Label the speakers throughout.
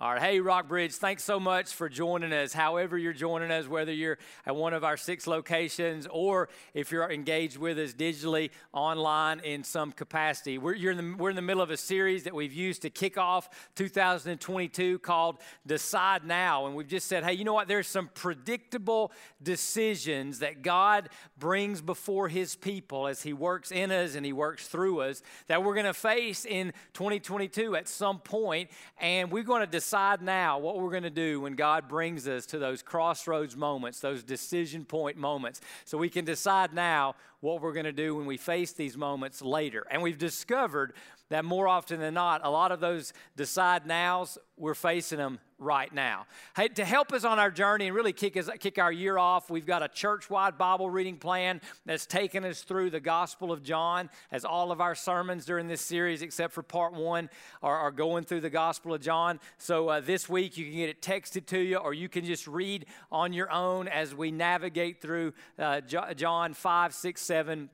Speaker 1: All right. Hey, Rockbridge, thanks so much for joining us. However, you're joining us, whether you're at one of our six locations or if you're engaged with us digitally online in some capacity. We're, in the, we're in the middle of a series that we've used to kick off 2022 called Decide Now. And we've just said, hey, you know what? There's some predictable decisions that God brings before His people as He works in us and He works through us that we're going to face in 2022 at some point, And we're going to decide decide now what we're going to do when God brings us to those crossroads moments, those decision point moments. So we can decide now what we're going to do when we face these moments later. And we've discovered that more often than not, a lot of those decide nows, we're facing them right now. Hey, to help us on our journey and really kick, us, kick our year off, we've got a church wide Bible reading plan that's taken us through the Gospel of John, as all of our sermons during this series, except for part one, are, are going through the Gospel of John. So uh, this week, you can get it texted to you, or you can just read on your own as we navigate through uh, John 5, 6, 7,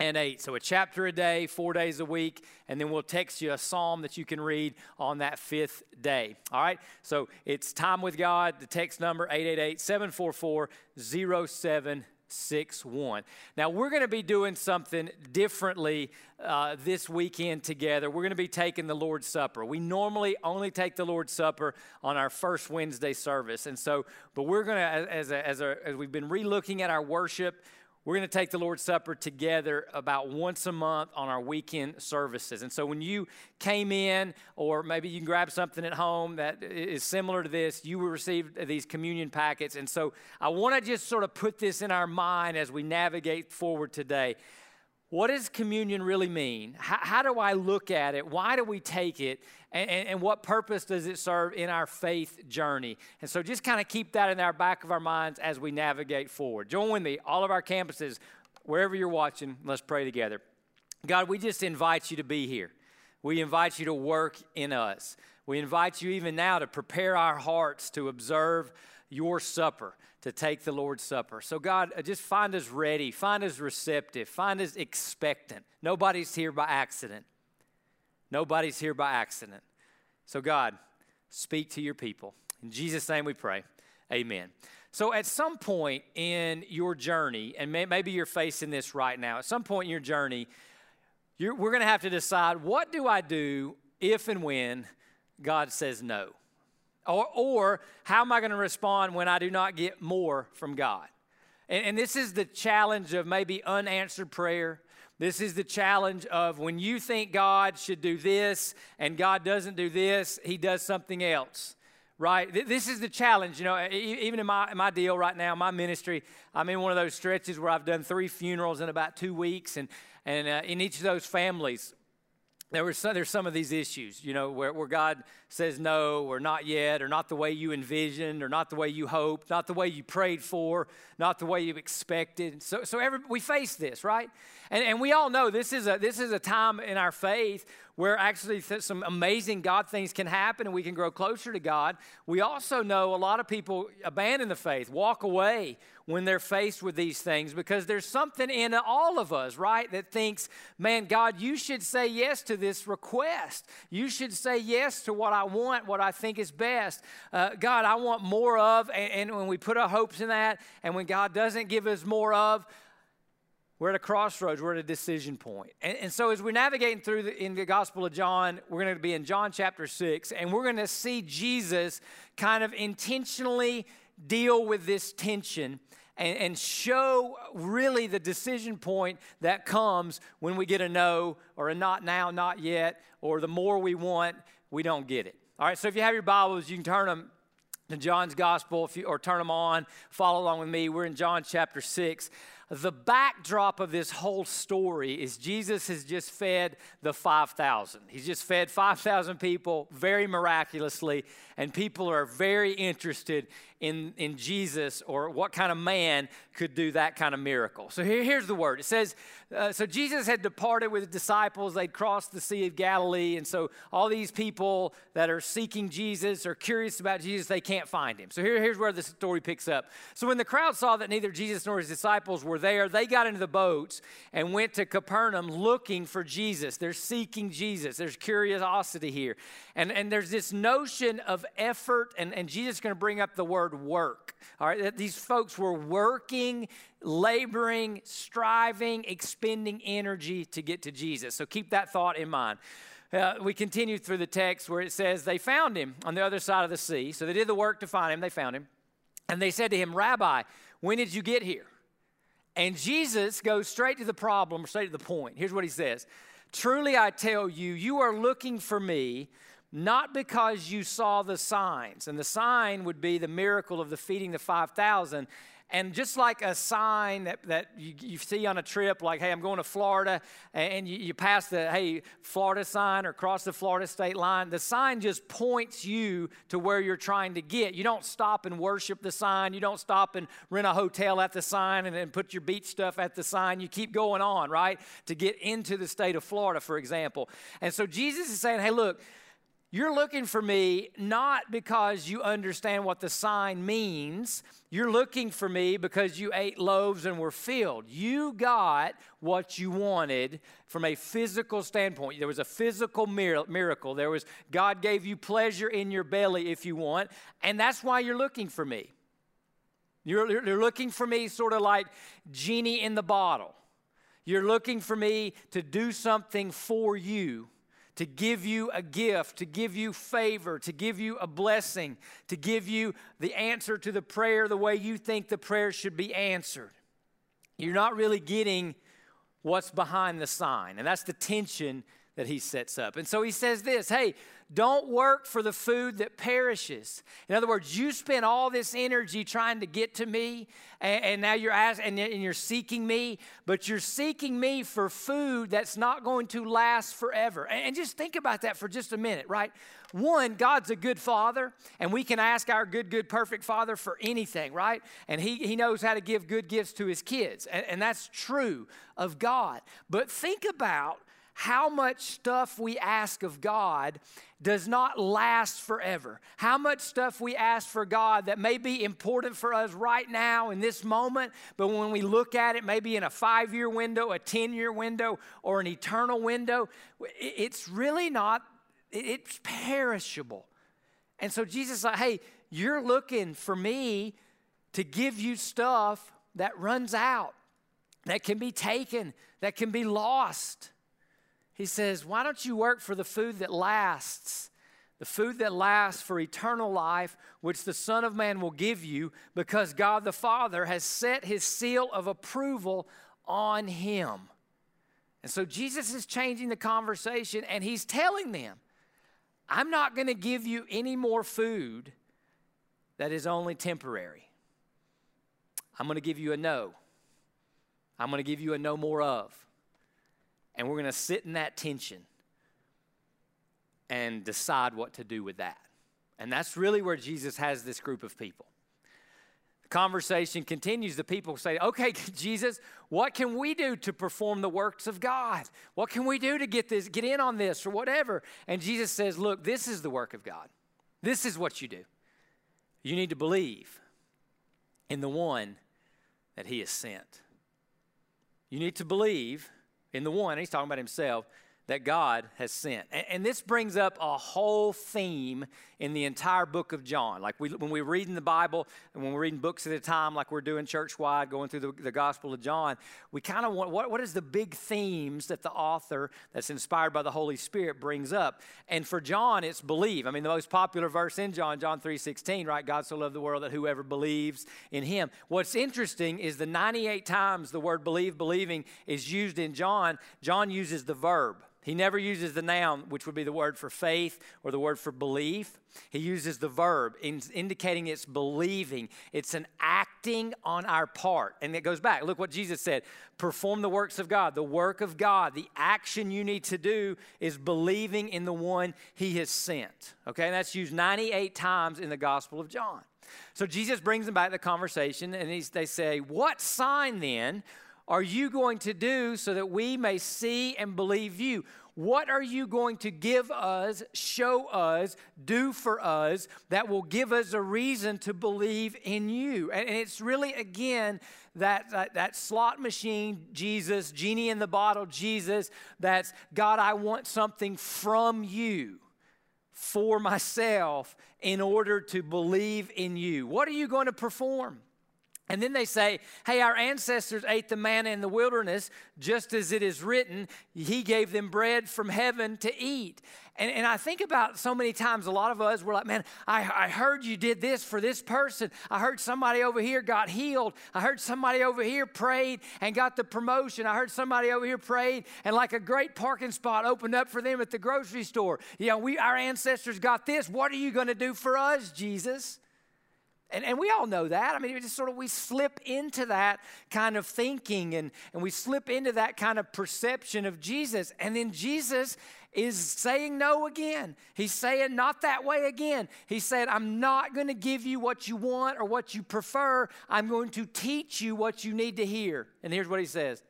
Speaker 1: and 8. So a chapter a day, four days a week, and then we'll text you a psalm that you can read on that fifth day. All right? So it's Time with God. The text number 888 744 0761. Now, we're going to be doing something differently uh, this weekend together. We're going to be taking the Lord's Supper. We normally only take the Lord's Supper on our first Wednesday service. And so, but we're going to, as, a, as, a, as we've been relooking at our worship, we're going to take the Lord's Supper together about once a month on our weekend services. And so when you came in, or maybe you can grab something at home that is similar to this, you will receive these communion packets. And so I want to just sort of put this in our mind as we navigate forward today. What does communion really mean? How, how do I look at it? Why do we take it? And, and, and what purpose does it serve in our faith journey? And so just kind of keep that in our back of our minds as we navigate forward. Join me, all of our campuses, wherever you're watching, let's pray together. God, we just invite you to be here. We invite you to work in us. We invite you even now to prepare our hearts to observe your supper, to take the Lord's Supper. So, God, uh, just find us ready, find us receptive, find us expectant. Nobody's here by accident. Nobody's here by accident. So, God, speak to your people. In Jesus' name we pray. Amen. So, at some point in your journey, and may, maybe you're facing this right now, at some point in your journey, we're going to have to decide what do I do if and when God says no? Or, or how am I going to respond when I do not get more from God? And, and this is the challenge of maybe unanswered prayer. This is the challenge of when you think God should do this and God doesn't do this, he does something else right? This is the challenge. You know, even in my, my deal right now, my ministry, I'm in one of those stretches where I've done three funerals in about two weeks. And, and uh, in each of those families, there was some, there's some of these issues, you know, where, where God says no, or not yet, or not the way you envisioned, or not the way you hoped, not the way you prayed for, not the way you expected. So, so every, we face this, right? And, and we all know this is, a, this is a time in our faith where actually some amazing God things can happen and we can grow closer to God. We also know a lot of people abandon the faith, walk away when they're faced with these things because there's something in all of us, right, that thinks, man, God, you should say yes to this request. You should say yes to what I want, what I think is best. Uh, God, I want more of, and, and when we put our hopes in that, and when God doesn't give us more of, we're at a crossroads. We're at a decision point. And, and so, as we're navigating through the, in the Gospel of John, we're going to be in John chapter 6, and we're going to see Jesus kind of intentionally deal with this tension and, and show really the decision point that comes when we get a no or a not now, not yet, or the more we want, we don't get it. All right, so if you have your Bibles, you can turn them to John's Gospel you, or turn them on, follow along with me. We're in John chapter 6. The backdrop of this whole story is Jesus has just fed the 5,000. He's just fed 5,000 people very miraculously, and people are very interested in, in Jesus or what kind of man could do that kind of miracle. So here, here's the word it says, uh, So Jesus had departed with his disciples, they'd crossed the Sea of Galilee, and so all these people that are seeking Jesus or curious about Jesus, they can't find him. So here, here's where the story picks up. So when the crowd saw that neither Jesus nor his disciples were there. They got into the boats and went to Capernaum looking for Jesus. They're seeking Jesus. There's curiosity here. And, and there's this notion of effort, and, and Jesus is going to bring up the word work. All right, these folks were working, laboring, striving, expending energy to get to Jesus. So keep that thought in mind. Uh, we continue through the text where it says they found him on the other side of the sea. So they did the work to find him, they found him. And they said to him, Rabbi, when did you get here? And Jesus goes straight to the problem, straight to the point. Here's what he says Truly I tell you, you are looking for me not because you saw the signs. And the sign would be the miracle of the feeding the 5,000. And just like a sign that, that you, you, see on a trip, like, hey, I'm going to Florida, and you, you pass the, hey, Florida sign or cross the Florida state line, the sign just points you to where you're trying to get. You don't stop and worship the sign. You don't stop and rent a hotel at the sign and then put your beach stuff at the sign. You keep going on, right, to get into the state of Florida, for example. And so Jesus is saying, hey, look, you're looking for me not because you understand what the sign means. You're looking for me because you ate loaves and were filled. You got what you wanted from a physical standpoint. There was a physical miracle. There was God gave you pleasure in your belly if you want, and that's why you're looking for me. You're, you're looking for me sort of like genie in the bottle. You're looking for me to do something for you to give you a gift, to give you favor, to give you a blessing, to give you the answer to the prayer the way you think the prayer should be answered. You're not really getting what's behind the sign. And that's the tension that he sets up. And so he says this hey, don't work for the food that perishes. In other words, you spend all this energy trying to get to me, and, and now you're asking, and you're seeking me, but you're seeking me for food that's not going to last forever. And, and just think about that for just a minute, right? One, God's a good father, and we can ask our good, good, perfect father for anything, right? And he, he knows how to give good gifts to his kids, and, and that's true of God. But think about how much stuff we ask of God does not last forever. How much stuff we ask for God that may be important for us right now in this moment, but when we look at it, maybe in a five year window, a 10 year window, or an eternal window, it's really not, it's perishable. And so Jesus said, hey, you're looking for me to give you stuff that runs out, that can be taken, that can be lost. He says, Why don't you work for the food that lasts? The food that lasts for eternal life, which the Son of Man will give you, because God the Father has set his seal of approval on him. And so Jesus is changing the conversation and he's telling them, I'm not going to give you any more food that is only temporary. I'm going to give you a no. I'm going to give you a no more of. And we're going to sit in that tension and decide what to do with that. And that's really where Jesus has this group of people. The conversation continues. The people say, Okay, Jesus, what can we do to perform the works of God? What can we do to get this, get in on this or whatever? And Jesus says, Look, this is the work of God. This is what you do. You need to believe in the one that He has sent. You need to believe in the one, he's talking about himself, that God has sent. And, and, this brings up a whole theme in the entire book of John. Like we, when we're reading the Bible and when we're reading books at a time, like we're doing church wide, going through the, the Gospel of John, we kind of want what, what is the big themes that the author that's inspired by the Holy Spirit brings up? And for John, it's believe. I mean, the most popular verse in John, John 3 16, right? God so loved the world that whoever believes in him. What's interesting is the 98 times the word believe, believing is used in John, John uses the verb. He never uses the noun, which would be the word for faith or the word for belief. He uses the verb, in, indicating it's believing. It's an acting on our part. And it goes back. Look what Jesus said perform the works of God. The work of God, the action you need to do is believing in the one He has sent. Okay, and that's used 98 times in the Gospel of John. So Jesus brings them back to the conversation, and they say, What sign then are you going to do so that we may see and believe you? What are you going to give us, show us, do for us that will give us a reason to believe in you? And, it's really, again, that, that, that slot machine Jesus, genie in the bottle Jesus, that's God, I want something from you for myself in order to believe in you. What are you going to perform? And then they say, Hey, our ancestors ate the manna in the wilderness, just as it is written, He gave them bread from heaven to eat. And, and I think about so many times, a lot of us, we're like, Man, I, I heard you did this for this person. I heard somebody over here got healed. I heard somebody over here prayed and got the promotion. I heard somebody over here prayed and like a great parking spot opened up for them at the grocery store. You know, we, our ancestors got this. What are you going to do for us, Jesus? And, and we all know that. I mean, just sort of we slip into that kind of thinking and, and we slip into that kind of perception of Jesus. And then Jesus is saying no again. He's saying not that way again. He said, I'm not going to give you what you want or what you prefer. I'm going to teach you what you need to hear. And here's what he says.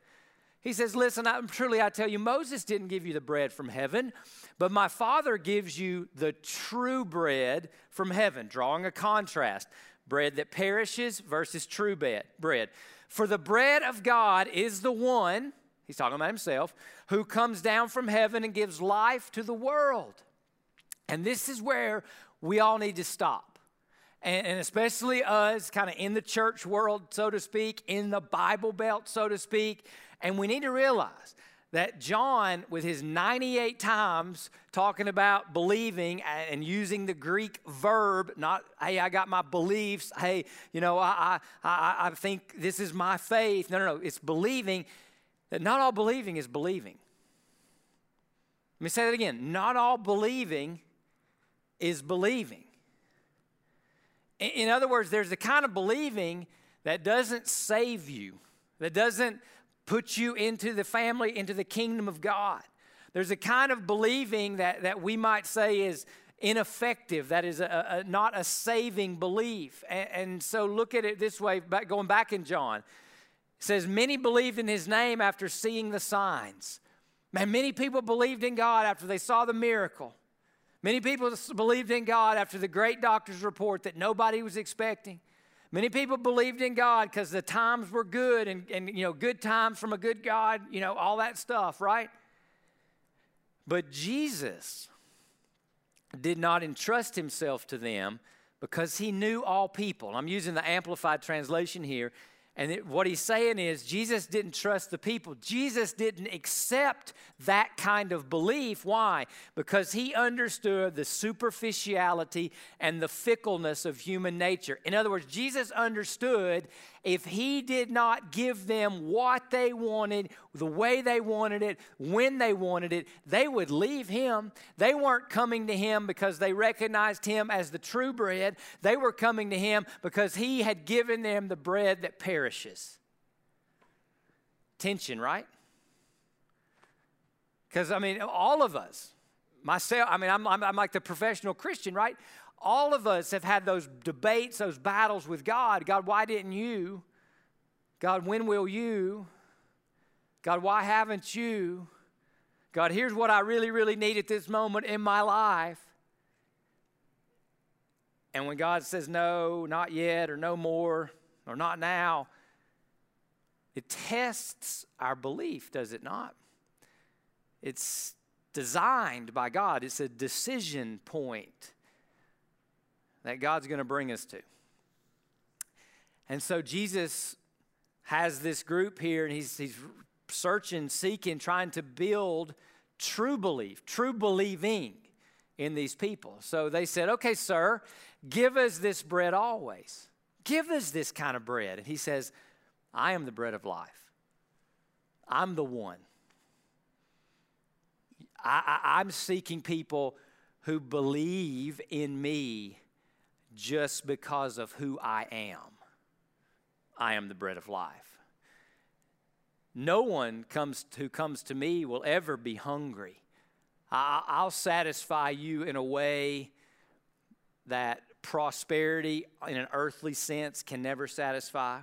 Speaker 1: He says, Listen, I, truly I tell you, Moses didn't give you the bread from heaven, but my Father gives you the true bread from heaven, drawing a contrast bread that perishes versus true bread. For the bread of God is the one, he's talking about himself, who comes down from heaven and gives life to the world. And this is where we all need to stop. And, and especially us, kind of in the church world, so to speak, in the Bible belt, so to speak. And we need to realize that John, with his 98 times talking about believing and using the Greek verb, not, hey, I got my beliefs, hey, you know, I, I, I think this is my faith. No, no, no, it's believing. That not all believing is believing. Let me say that again. Not all believing is believing. In other words, there's the kind of believing that doesn't save you, that doesn't put you into the family, into the kingdom of God. There's a kind of believing that, that we might say is ineffective, that is a, a, not a saving belief. And, and, so look at it this way, back, going back in John. It says, Many believed in his name after seeing the signs. Man, many people believed in God after they saw the miracle. Many people believed in God after the great doctor's report that nobody was expecting. Many people believed in God because the times were good and, and, you know, good times from a good God, you know, all that stuff, right? But Jesus did not entrust himself to them because he knew all people. I'm using the Amplified translation here. And it, what he's saying is, Jesus didn't trust the people. Jesus didn't accept that kind of belief. Why? Because he understood the superficiality and the fickleness of human nature. In other words, Jesus understood if he did not give them what they wanted, the way they wanted it, when they wanted it, they would leave him. They weren't coming to him because they recognized him as the true bread. They were coming to him because he had given them the bread that perishes. Tension, right? Because, I mean, all of us, myself, I mean, I'm, I'm, I'm like the professional Christian, right? all of us have had those debates, those battles with God. God, why didn't you? God, when will you? God, why haven't you? God, here's what I really, really need at this moment in my life. And when God says no, not yet, or no more, or not now, it tests our belief, does it not? It's designed by God, it's a decision point that God's going to bring us to. And so Jesus has this group here, and he's, he's searching, seeking, trying to build true belief, true believing in these people. So they said, Okay, sir, give us this bread always. Give us this kind of bread. And he says, I am the bread of life. I'm the one. I, am seeking people who believe in me just because of who I am. I am the bread of life. No one comes who comes to me will ever be hungry. I'll satisfy you in a way that prosperity in an earthly sense can never satisfy.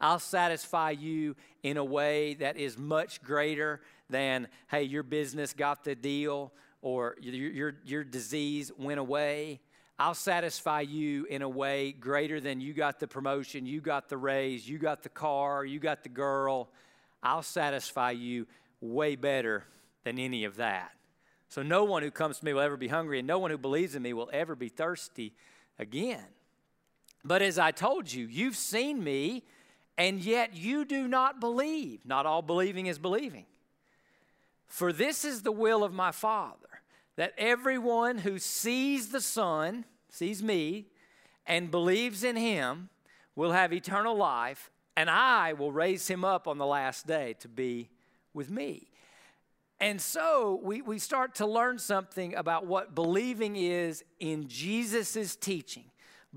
Speaker 1: I'll satisfy you in a way that is much greater than, hey, your business got the deal or your, your, your disease went away. I'll satisfy you in a way greater than you got the promotion, you got the raise, you got the car, you got the girl. I'll satisfy you way better than any of that. So no one who comes to me will ever be hungry, and no one who believes in me will ever be thirsty again. But as I told you, you've seen me, and yet you do not believe. Not all believing is believing. For this is the will of my Father, that everyone who sees the Son, sees me, and believes in him will have eternal life, and I will raise him up on the last day to be with me. And so we, we start to learn something about what believing is in Jesus' teaching.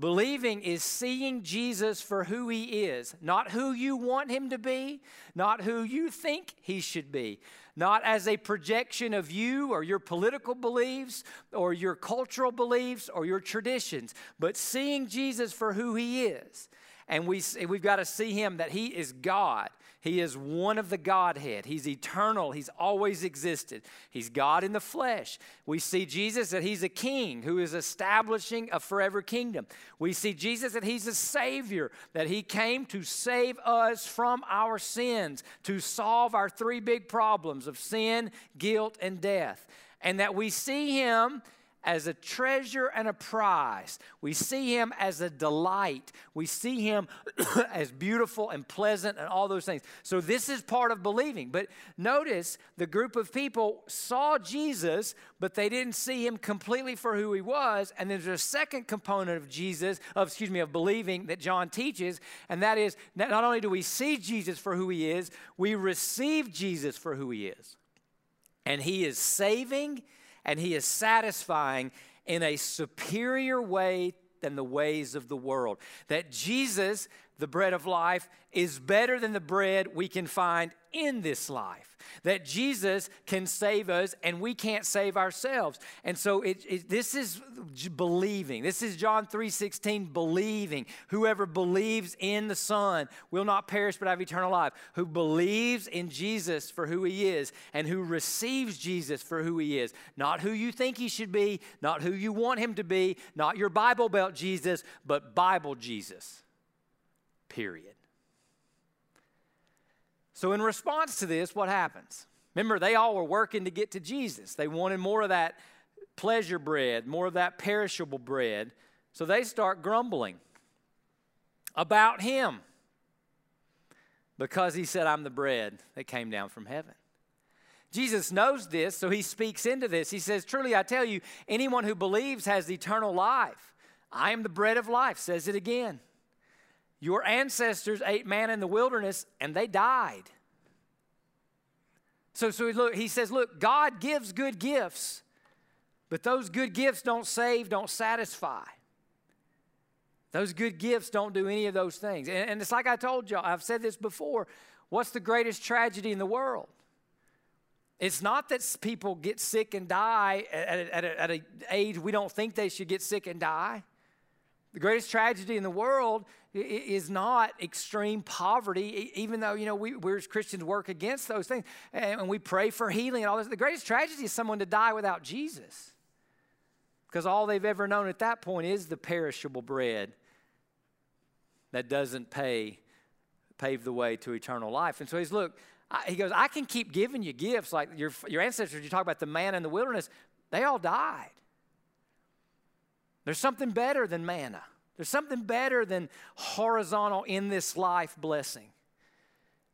Speaker 1: Believing is seeing Jesus for who he is, not who you want him to be, not who you think he should be, not as a projection of you or your political beliefs or your cultural beliefs or your traditions, but seeing Jesus for who he is. And we, we've got to see him that he is God he is one of the Godhead. He's eternal. He's always existed. He's God in the flesh. We see Jesus that He's a king who is establishing a forever kingdom. We see Jesus that He's a Savior, that He came to save us from our sins, to solve our three big problems of sin, guilt, and death. And that we see Him as a treasure and a prize. We see him as a delight. We see him as beautiful and pleasant and all those things. So, this is part of believing. But notice the group of people saw Jesus, but they didn't see him completely for who he was. And there's a second component of Jesus, of, excuse me, of believing that John teaches, and that is not only do we see Jesus for who he is, we receive Jesus for who he is. And he is saving and He is satisfying in a superior way than the ways of the world. That Jesus, the bread of life, is better than the bread we can find in this life. That Jesus can save us and we can't save ourselves. And so it, it, this is believing. This is John 3:16 believing. Whoever believes in the Son will not perish but have eternal life. Who believes in Jesus for who he is and who receives Jesus for who he is. Not who you think he should be, not who you want him to be, not your Bible Belt Jesus, but Bible Jesus. Period. So, in response to this, what happens? Remember, they all were working to get to Jesus. They wanted more of that pleasure bread, more of that perishable bread. So they start grumbling about him because he said, I'm the bread that came down from heaven. Jesus knows this, so he speaks into this. He says, Truly, I tell you, anyone who believes has eternal life. I am the bread of life, says it again. Your ancestors ate manna in the wilderness and they died. So, so he, look, he says, Look, God gives good gifts, but those good gifts don't save, don't satisfy. Those good gifts don't do any of those things. And, and it's like I told y'all, I've said this before. What's the greatest tragedy in the world? It's not that people get sick and die at, at an age we don't think they should get sick and die. The greatest tragedy in the world is not extreme poverty, even though, you know, we, we as Christians work against those things and we pray for healing and all this. The greatest tragedy is someone to die without Jesus. Because all they've ever known at that point is the perishable bread that doesn't pay, pave the way to eternal life. And so he's, look, I, he goes, I can keep giving you gifts like your, your ancestors, you talk about the man in the wilderness, they all died. There's something better than manna. There's something better than horizontal in this life blessing.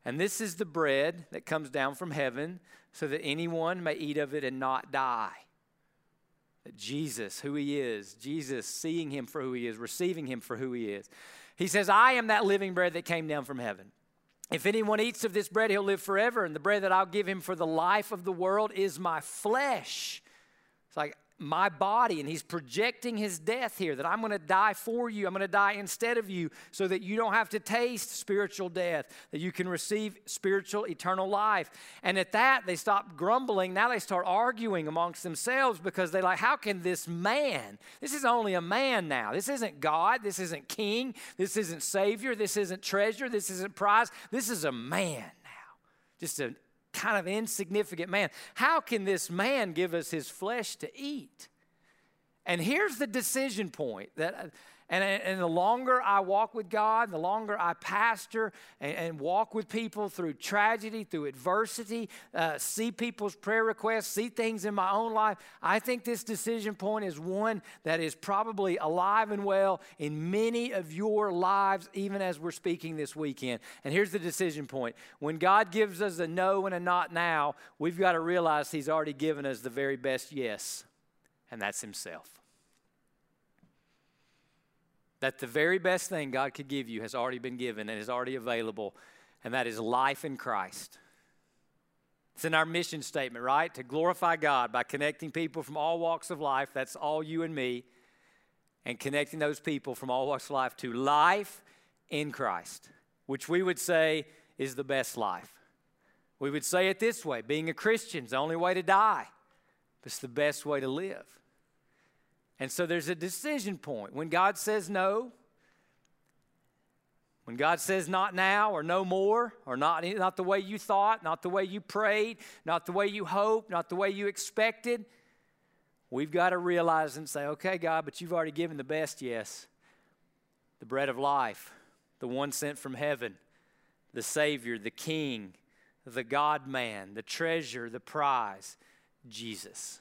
Speaker 1: And this is the bread that comes down from heaven so that anyone may eat of it and not die. That Jesus, who he is, Jesus seeing him for who he is, receiving him for who he is. He says, I am that living bread that came down from heaven. If anyone eats of this bread, he'll live forever. And the bread that I'll give him for the life of the world is my flesh. It's like, my body and he's projecting his death here that I'm going to die for you. I'm going to die instead of you so that you don't have to taste spiritual death, that you can receive spiritual eternal life. And at that, they stop grumbling. Now they start arguing amongst themselves because they're like, how can this man, this is only a man now. This isn't God. This isn't king. This isn't savior. This isn't treasure. This isn't prize. This is a man now. Just a kind of insignificant man. How can this man give us his flesh to eat? And here's the decision point that and, and the longer I walk with God, the longer I pastor and, and walk with people through tragedy, through adversity, uh, see people's prayer requests, see things in my own life, I think this decision point is one that is probably alive and well in many of your lives, even as we're speaking this weekend. And here's the decision point when God gives us a no and a not now, we've got to realize He's already given us the very best yes, and that's Himself that the very best thing God could give you has already been given and is already available, and that is life in Christ. It's in our mission statement, right? To glorify God by connecting people from all walks of life. That's all you and me. And connecting those people from all walks of life to life in Christ, which we would say is the best life. We would say it this way being a Christian is the only way to die, but it's the best way to live. And so there's a decision point. When God says no, when God says not now or no more, or not, not the way you thought, not the way you prayed, not the way you hoped, not the way you expected, we've got to realize and say, okay, God, but you've already given the best yes. The bread of life, the one sent from heaven, the Savior, the King, the God man, the treasure, the prize, Jesus.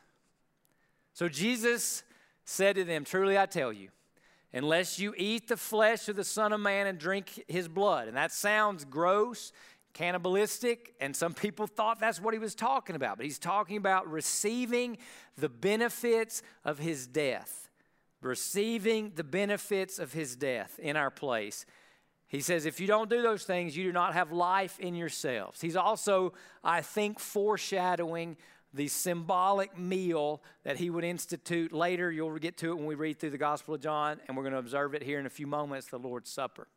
Speaker 1: So Jesus said to them, Truly I tell you, unless you eat the flesh of the Son of Man and drink his blood. And that sounds gross, cannibalistic, and some people thought that's what he was talking about. But he's talking about receiving the benefits of his death, receiving the benefits of his death in our place. He says, if you don't do those things, you do not have life in yourselves. He's also, I think, foreshadowing the symbolic meal that he would institute later. You'll get to it when we read through the Gospel of John, and we're going to observe it here in a few moments the Lord's Supper.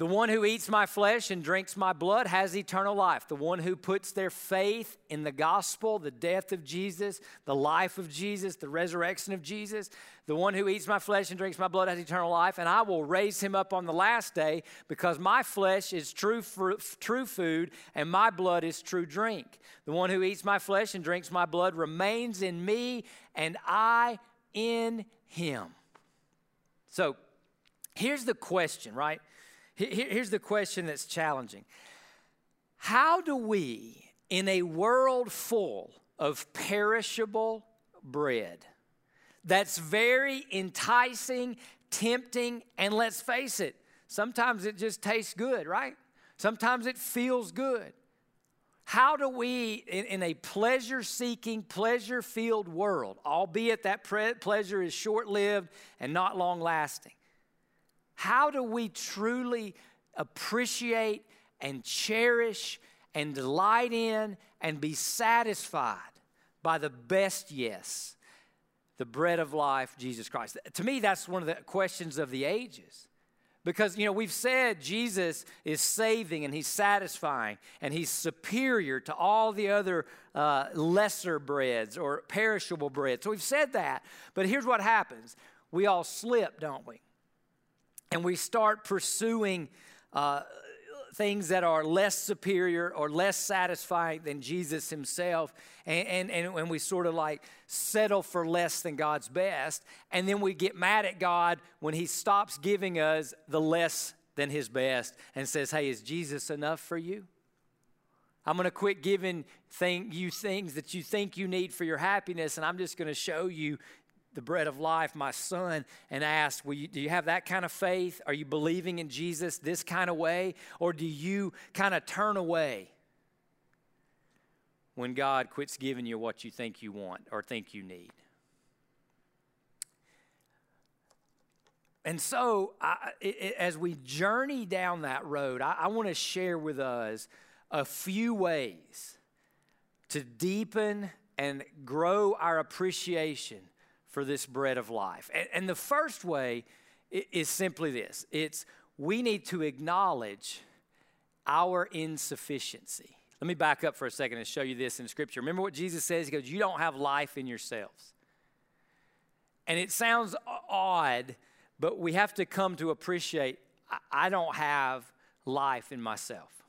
Speaker 1: The one who eats my flesh and drinks my blood has eternal life. The one who puts their faith in the gospel, the death of Jesus, the life of Jesus, the resurrection of Jesus, the one who eats my flesh and drinks my blood has eternal life, and I will raise him up on the last day because my flesh is true, true food and my blood is true drink. The one who eats my flesh and drinks my blood remains in me, and I in him. So here's the question, right? Here's the question that's challenging How do we, in a world full of perishable bread, that's very enticing, tempting, and let's face it, sometimes it just tastes good, right? Sometimes it feels good. How do we, in, in a pleasure seeking, pleasure filled world, albeit that pre- pleasure is short lived and not long lasting, how do we truly appreciate and cherish and delight in and be satisfied by the best yes, the bread of life, Jesus Christ? To me, that's one of the questions of the ages. Because, you know, we've said Jesus is saving and he's satisfying and he's superior to all the other uh, lesser breads or perishable breads. So we've said that. But here's what happens we all slip, don't we? And we start pursuing uh, things that are less superior or less satisfying than Jesus himself, and, and, and, we sort of like settle for less than God's best, and then we get mad at God when he stops giving us the less than his best and says, Hey, is Jesus enough for you? I'm going to quit giving thing, you things that you think you need for your happiness, and I'm just going to show you the bread of life, my son, and ask, you, Do you have that kind of faith? Are you believing in Jesus this kind of way? Or do you kind of turn away when God quits giving you what you think you want or think you need? And so, I, it, as we journey down that road, I, I want to share with us a few ways to deepen and grow our appreciation for this bread of life. And, and the first way is simply this it's we need to acknowledge our insufficiency. Let me back up for a second and show you this in Scripture. Remember what Jesus says? He goes, You don't have life in yourselves. And it sounds odd, but we have to come to appreciate I don't have life in myself.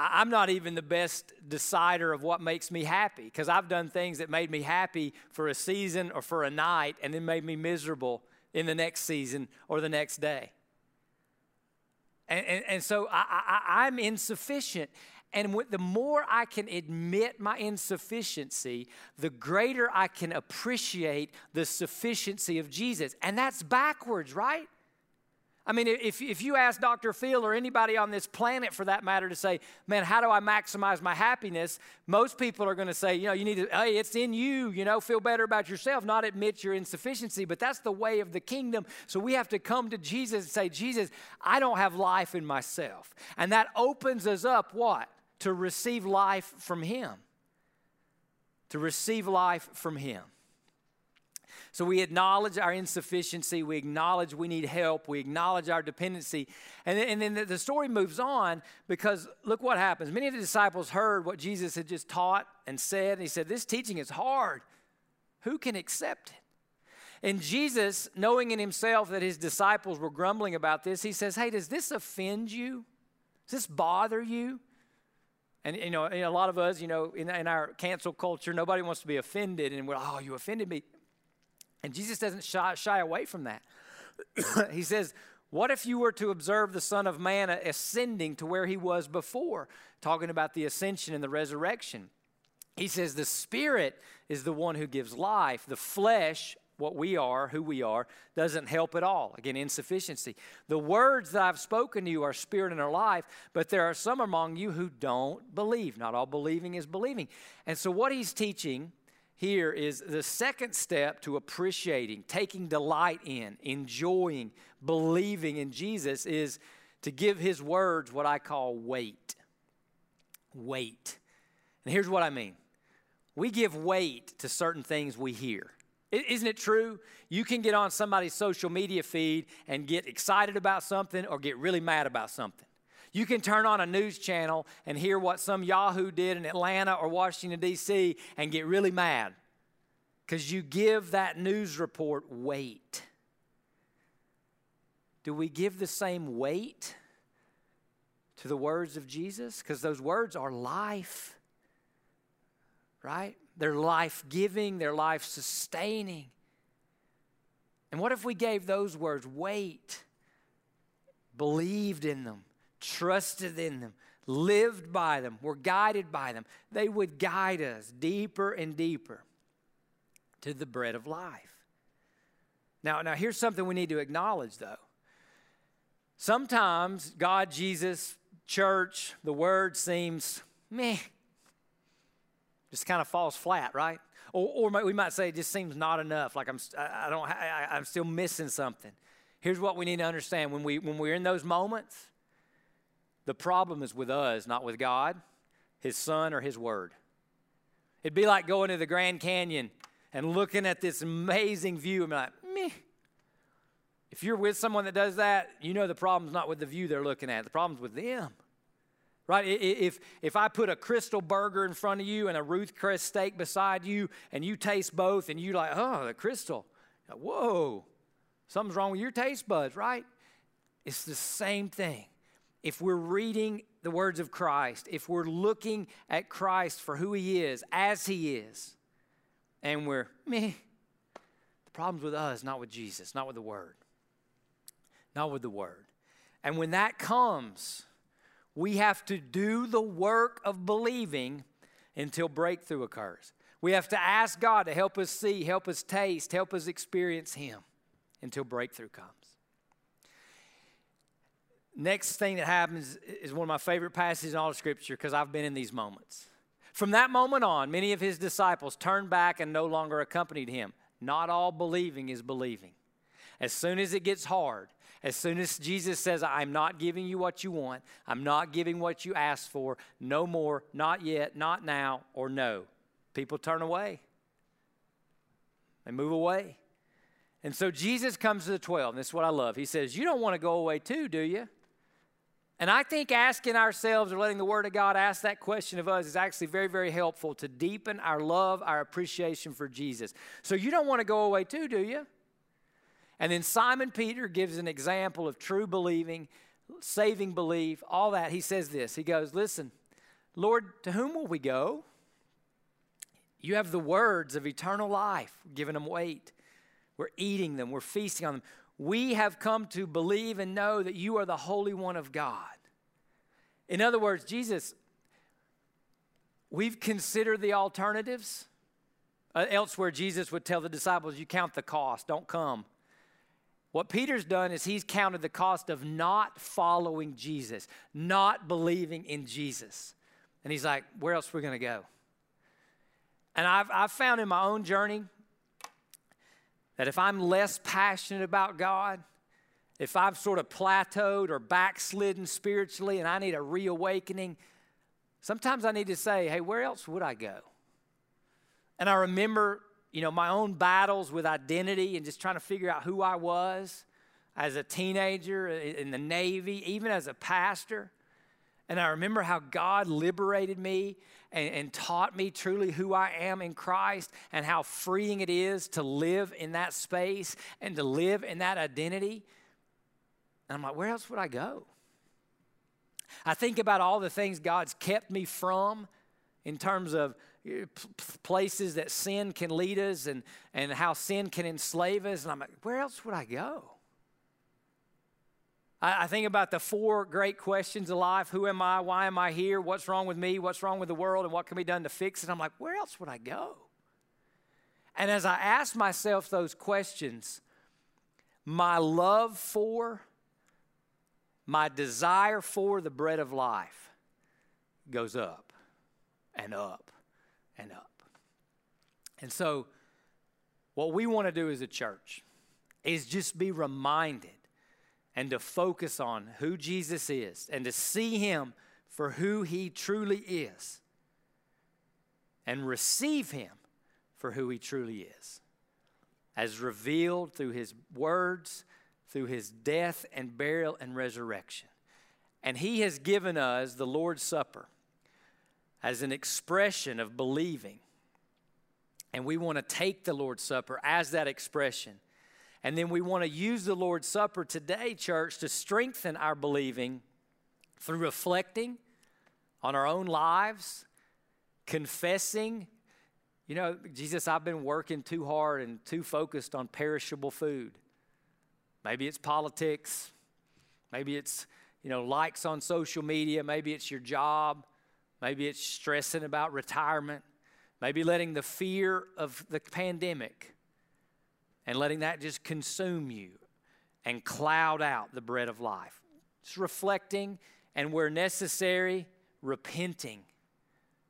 Speaker 1: I'm not even the best decider of what makes me happy because I've done things that made me happy for a season or for a night and then made me miserable in the next season or the next day. And, and, and so I, I'm insufficient. And the more I can admit my insufficiency, the greater I can appreciate the sufficiency of Jesus. And that's backwards, right? I mean, if, if you ask Dr. Phil or anybody on this planet for that matter to say, man, how do I maximize my happiness? Most people are going to say, you know, you need to, hey, it's in you, you know, feel better about yourself, not admit your insufficiency. But that's the way of the kingdom. So we have to come to Jesus and say, Jesus, I don't have life in myself. And that opens us up, what? To receive life from Him. To receive life from Him. So we acknowledge our insufficiency. We acknowledge we need help. We acknowledge our dependency. And then, and then the story moves on because look what happens. Many of the disciples heard what Jesus had just taught and said. And he said, This teaching is hard. Who can accept it? And Jesus, knowing in himself that his disciples were grumbling about this, he says, Hey, does this offend you? Does this bother you? And you know, a lot of us, you know, in, in, our cancel culture, nobody wants to be offended, and we're, oh, you offended me. And Jesus doesn't shy, shy away from that. he says, What if you were to observe the Son of Man ascending to where he was before? Talking about the ascension and the resurrection. He says, The Spirit is the one who gives life. The flesh, what we are, who we are, doesn't help at all. Again, insufficiency. The words that I've spoken to you are spirit and are life, but there are some among you who don't believe. Not all believing is believing. And so, what he's teaching here is the second step to appreciating, taking delight in, enjoying, believing in Jesus is to give his words what I call weight. Weight. And here's what I mean we give weight to certain things we hear. Isn't it true? You can get on somebody's social media feed and get excited about something or get really mad about something. You can turn on a news channel and hear what some Yahoo did in Atlanta or Washington, D.C., and get really mad because you give that news report weight. Do we give the same weight to the words of Jesus? Because those words are life, right? They're life giving, they're life sustaining. And what if we gave those words weight, believed in them, trusted in them, lived by them, were guided by them. They would guide us deeper and deeper to the bread of life. Now, now here's something we need to acknowledge though. Sometimes God, Jesus, church, the word seems meh. Just kind of falls flat, right? Or, or we might say it just seems not enough. Like I'm, I don't, I, I'm still missing something. Here's what we need to understand: when we when we're in those moments, the problem is with us, not with God, His Son, or His Word. It'd be like going to the Grand Canyon and looking at this amazing view and be like, meh. If you're with someone that does that, you know the problem's not with the view they're looking at, the problem's with them. Right? If, if I put a Krystal burger in front of you and a Ruth Chris steak beside you, and you taste both, and you're like, oh, the Krystal. whoa, something's wrong with your taste buds, right? It's the same thing if we're reading the words of Christ, if we're looking at Christ for who he is, as he is, and we're me, the problem's with us, not with Jesus, not with the Word. Not with the Word. And when that comes, we have to do the work of believing until breakthrough occurs. We have to ask God to help us see, help us taste, help us experience Him until breakthrough comes. Next thing that happens is one of my favorite passages in all of Scripture because I've been in these moments. From that moment on, many of his disciples turned back and no longer accompanied him. Not all believing is believing. As soon as it gets hard, as soon as Jesus says, I'm not giving you what you want, I'm not giving what you asked for, no more, not yet, not now, or no, people turn away. They move away. And so Jesus comes to the 12, and this is what I love. He says, You don't want to go away too, do you? And I think asking ourselves or letting the Word of God ask that question of us is actually very, very helpful to deepen our love, our appreciation for Jesus. So you don't want to go away too, do you? And then Simon Peter gives an example of true believing, saving belief, all that. He says this He goes, Listen, Lord, to whom will we go? You have the words of eternal life, giving them weight. We're eating them, we're feasting on them. We have come to believe and know that you are the Holy One of God. In other words, Jesus, we've considered the alternatives. Uh, elsewhere, Jesus would tell the disciples, You count the cost, don't come. What Peter's done is he's counted the cost of not following Jesus, not believing in Jesus. And he's like, Where else are we going to go? And I've, I've found in my own journey that if I'm less passionate about God, if I've sort of plateaued or backslidden spiritually and I need a reawakening, sometimes I need to say, hey, where else would I go? And I remember, you know, my own battles with identity and just trying to figure out who I was as a teenager in the Navy, even as a pastor. And I remember how God liberated me and, and, taught me truly who I am in Christ and how freeing it is to live in that space and to live in that identity. And I'm like, where else would I go? I think about all the things God's kept me from in terms of uh, places that sin can lead us and, and how sin can enslave us. And I'm like, where else would I go? I, think about the four great questions of life Who am I? Why am I here? What's wrong with me? What's wrong with the world? And what can be done to fix it? I'm like, where else would I go? And as I ask myself those questions, my love for my desire for the bread of life goes up and up and up. And so, what we want to do as a church is just be reminded and to focus on who Jesus is and to see him for who he truly is and receive him for who he truly is, as revealed through his words through his death and burial and resurrection. And he has given us the Lord's Supper as an expression of believing. And we want to take the Lord's Supper as that expression. And then we want to use the Lord's Supper today, church, to strengthen our believing through reflecting on our own lives, confessing. You know, Jesus, I've been working too hard and too focused on perishable food. Maybe it's politics. Maybe it's, you know, likes on social media. Maybe it's your job. Maybe it's stressing about retirement. Maybe letting the fear of the pandemic and letting that just consume you and cloud out the bread of life. Just reflecting and where necessary, repenting,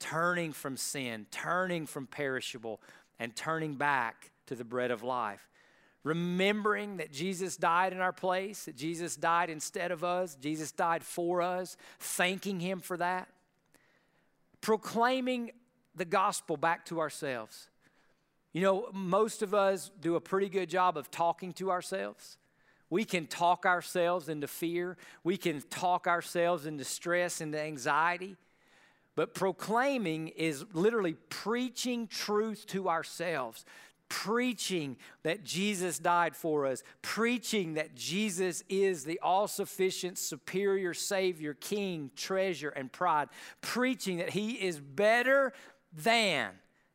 Speaker 1: turning from sin, turning from perishable, and turning back to the bread of life remembering that Jesus died in our place, that Jesus died instead of us, Jesus died for us, thanking Him for that, proclaiming the gospel back to ourselves. You know, most of us do a pretty good job of talking to ourselves. We can talk ourselves into fear. We can talk ourselves into stress, into anxiety. But proclaiming is literally preaching truth to ourselves, preaching that Jesus died for us, preaching that Jesus is the all sufficient, superior Savior, King, treasure, and pride, preaching that He is better than,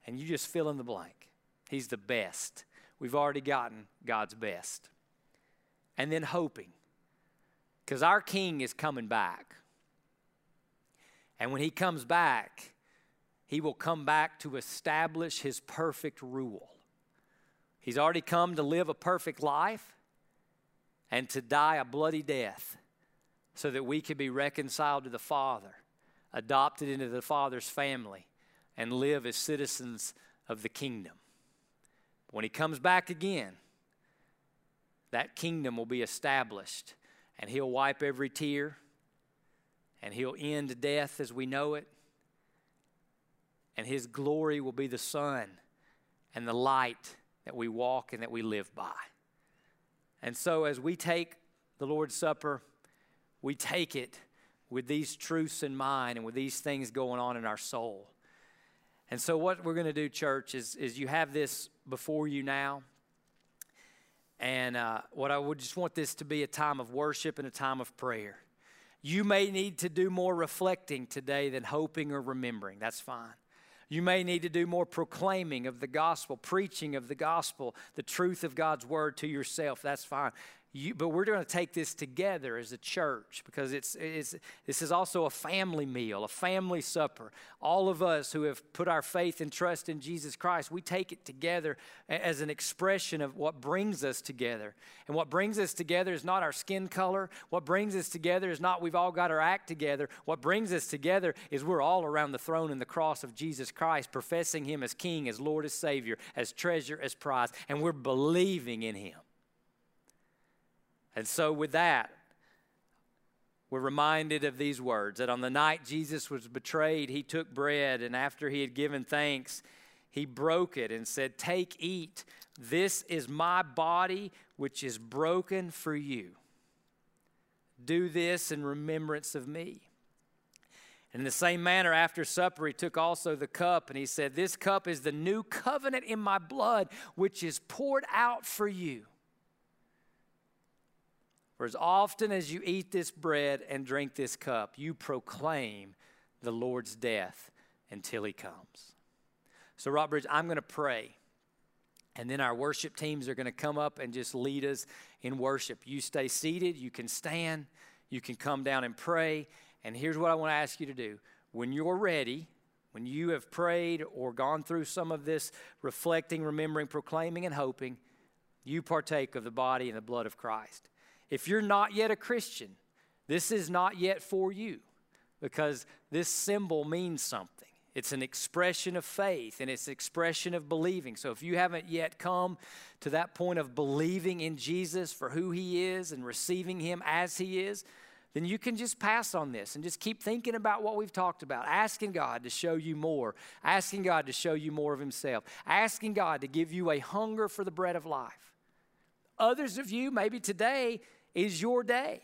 Speaker 1: and you just fill in the blank. He's the best. We've already gotten God's best. And then hoping, because our King is coming back. And when He comes back, He will come back to establish His perfect rule. He's already come to live a perfect life and to die a bloody death so that we could be reconciled to the Father, adopted into the Father's family, and live as citizens of the kingdom. When He comes back again, that kingdom will be established, and He'll wipe every tear, and He'll end death as we know it, and His glory will be the sun and the light that we walk and that we live by. And so, as we take the Lord's Supper, we take it with these truths in mind and with these things going on in our soul. And so, what we're going to do, church, is, is you have this before you now. And uh, what I would just want this to be a time of worship and a time of prayer. You may need to do more reflecting today than hoping or remembering. That's fine. You may need to do more proclaiming of the gospel, preaching of the gospel, the truth of God's word to yourself. That's fine. You, but we're going to take this together as a church because it's, it's, this is also a family meal, a family supper. All of us who have put our faith and trust in Jesus Christ, we take it together as an expression of what brings us together. And what brings us together is not our skin color. What brings us together is not we've all got our act together. What brings us together is we're all around the throne and the cross of Jesus Christ, professing Him as King, as Lord, as Savior, as treasure, as prize, and we're believing in Him. And so, with that, we're reminded of these words that on the night Jesus was betrayed, he took bread, and after he had given thanks, he broke it and said, Take, eat. This is my body, which is broken for you. Do this in remembrance of me. And in the same manner, after supper, he took also the cup and he said, This cup is the new covenant in my blood, which is poured out for you. For as often as you eat this bread and drink this cup, you proclaim the Lord's death until he comes. So, Rockbridge, I'm going to pray. And then our worship teams are going to come up and just lead us in worship. You stay seated, you can stand, you can come down and pray. And here's what I want to ask you to do when you're ready, when you have prayed or gone through some of this reflecting, remembering, proclaiming, and hoping, you partake of the body and the blood of Christ. If you're not yet a Christian, this is not yet for you because this symbol means something. It's an expression of faith and it's an expression of believing. So if you haven't yet come to that point of believing in Jesus for who he is and receiving him as he is, then you can just pass on this and just keep thinking about what we've talked about, asking God to show you more, asking God to show you more of himself, asking God to give you a hunger for the bread of life. Others of you, maybe today, is your day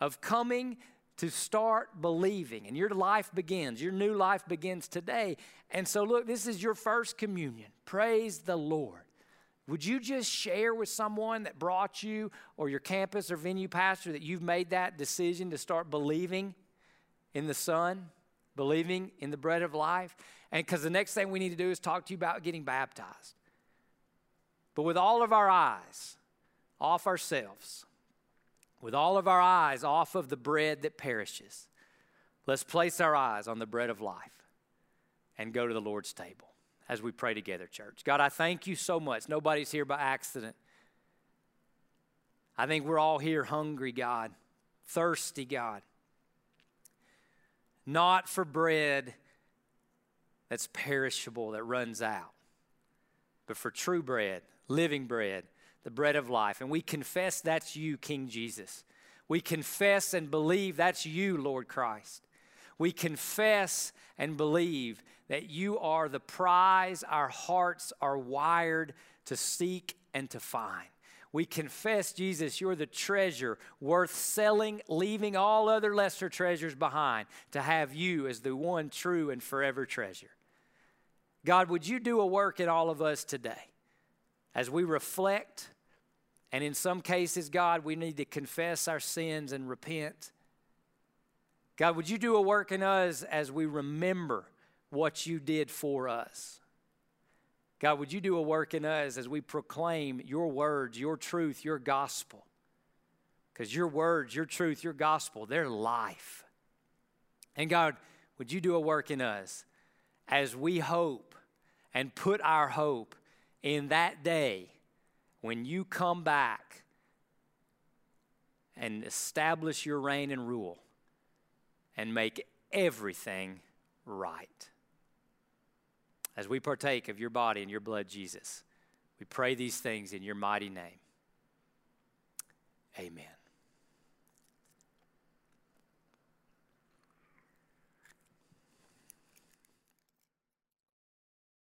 Speaker 1: of coming to start believing. And your life begins, your new life begins today. And so, look, this is your first communion. Praise the Lord. Would you just share with someone that brought you or your campus or venue pastor that you've made that decision to start believing in the Son, believing in the bread of life? And because the next thing we need to do is talk to you about getting baptized. But with all of our eyes off ourselves, with all of our eyes off of the bread that perishes, let's place our eyes on the bread of life and go to the Lord's table as we pray together, church. God, I thank you so much. Nobody's here by accident. I think we're all here hungry, God, thirsty, God. Not for bread that's perishable, that runs out, but for true bread, living bread the bread of life. And we confess that's you, King Jesus. We confess and believe that's you, Lord Christ. We confess and believe that you are the prize our hearts are wired to seek and to find. We confess, Jesus, you're the treasure worth selling, leaving all other lesser treasures behind to have you as the one true and forever treasure. God, would you do a work in all of us today as we reflect and in some cases, God, we need to confess our sins and repent. God, would you do a work in us as we remember what you did for us? God, would you do a work in us as we proclaim your words, your truth, your gospel? Because your words, your truth, your gospel, they're life. And God, would you do a work in us as we hope and put our hope in that day when you come back and establish your reign and rule and make everything right. As we partake of your body and your blood, Jesus, we pray these things in your mighty name. Amen.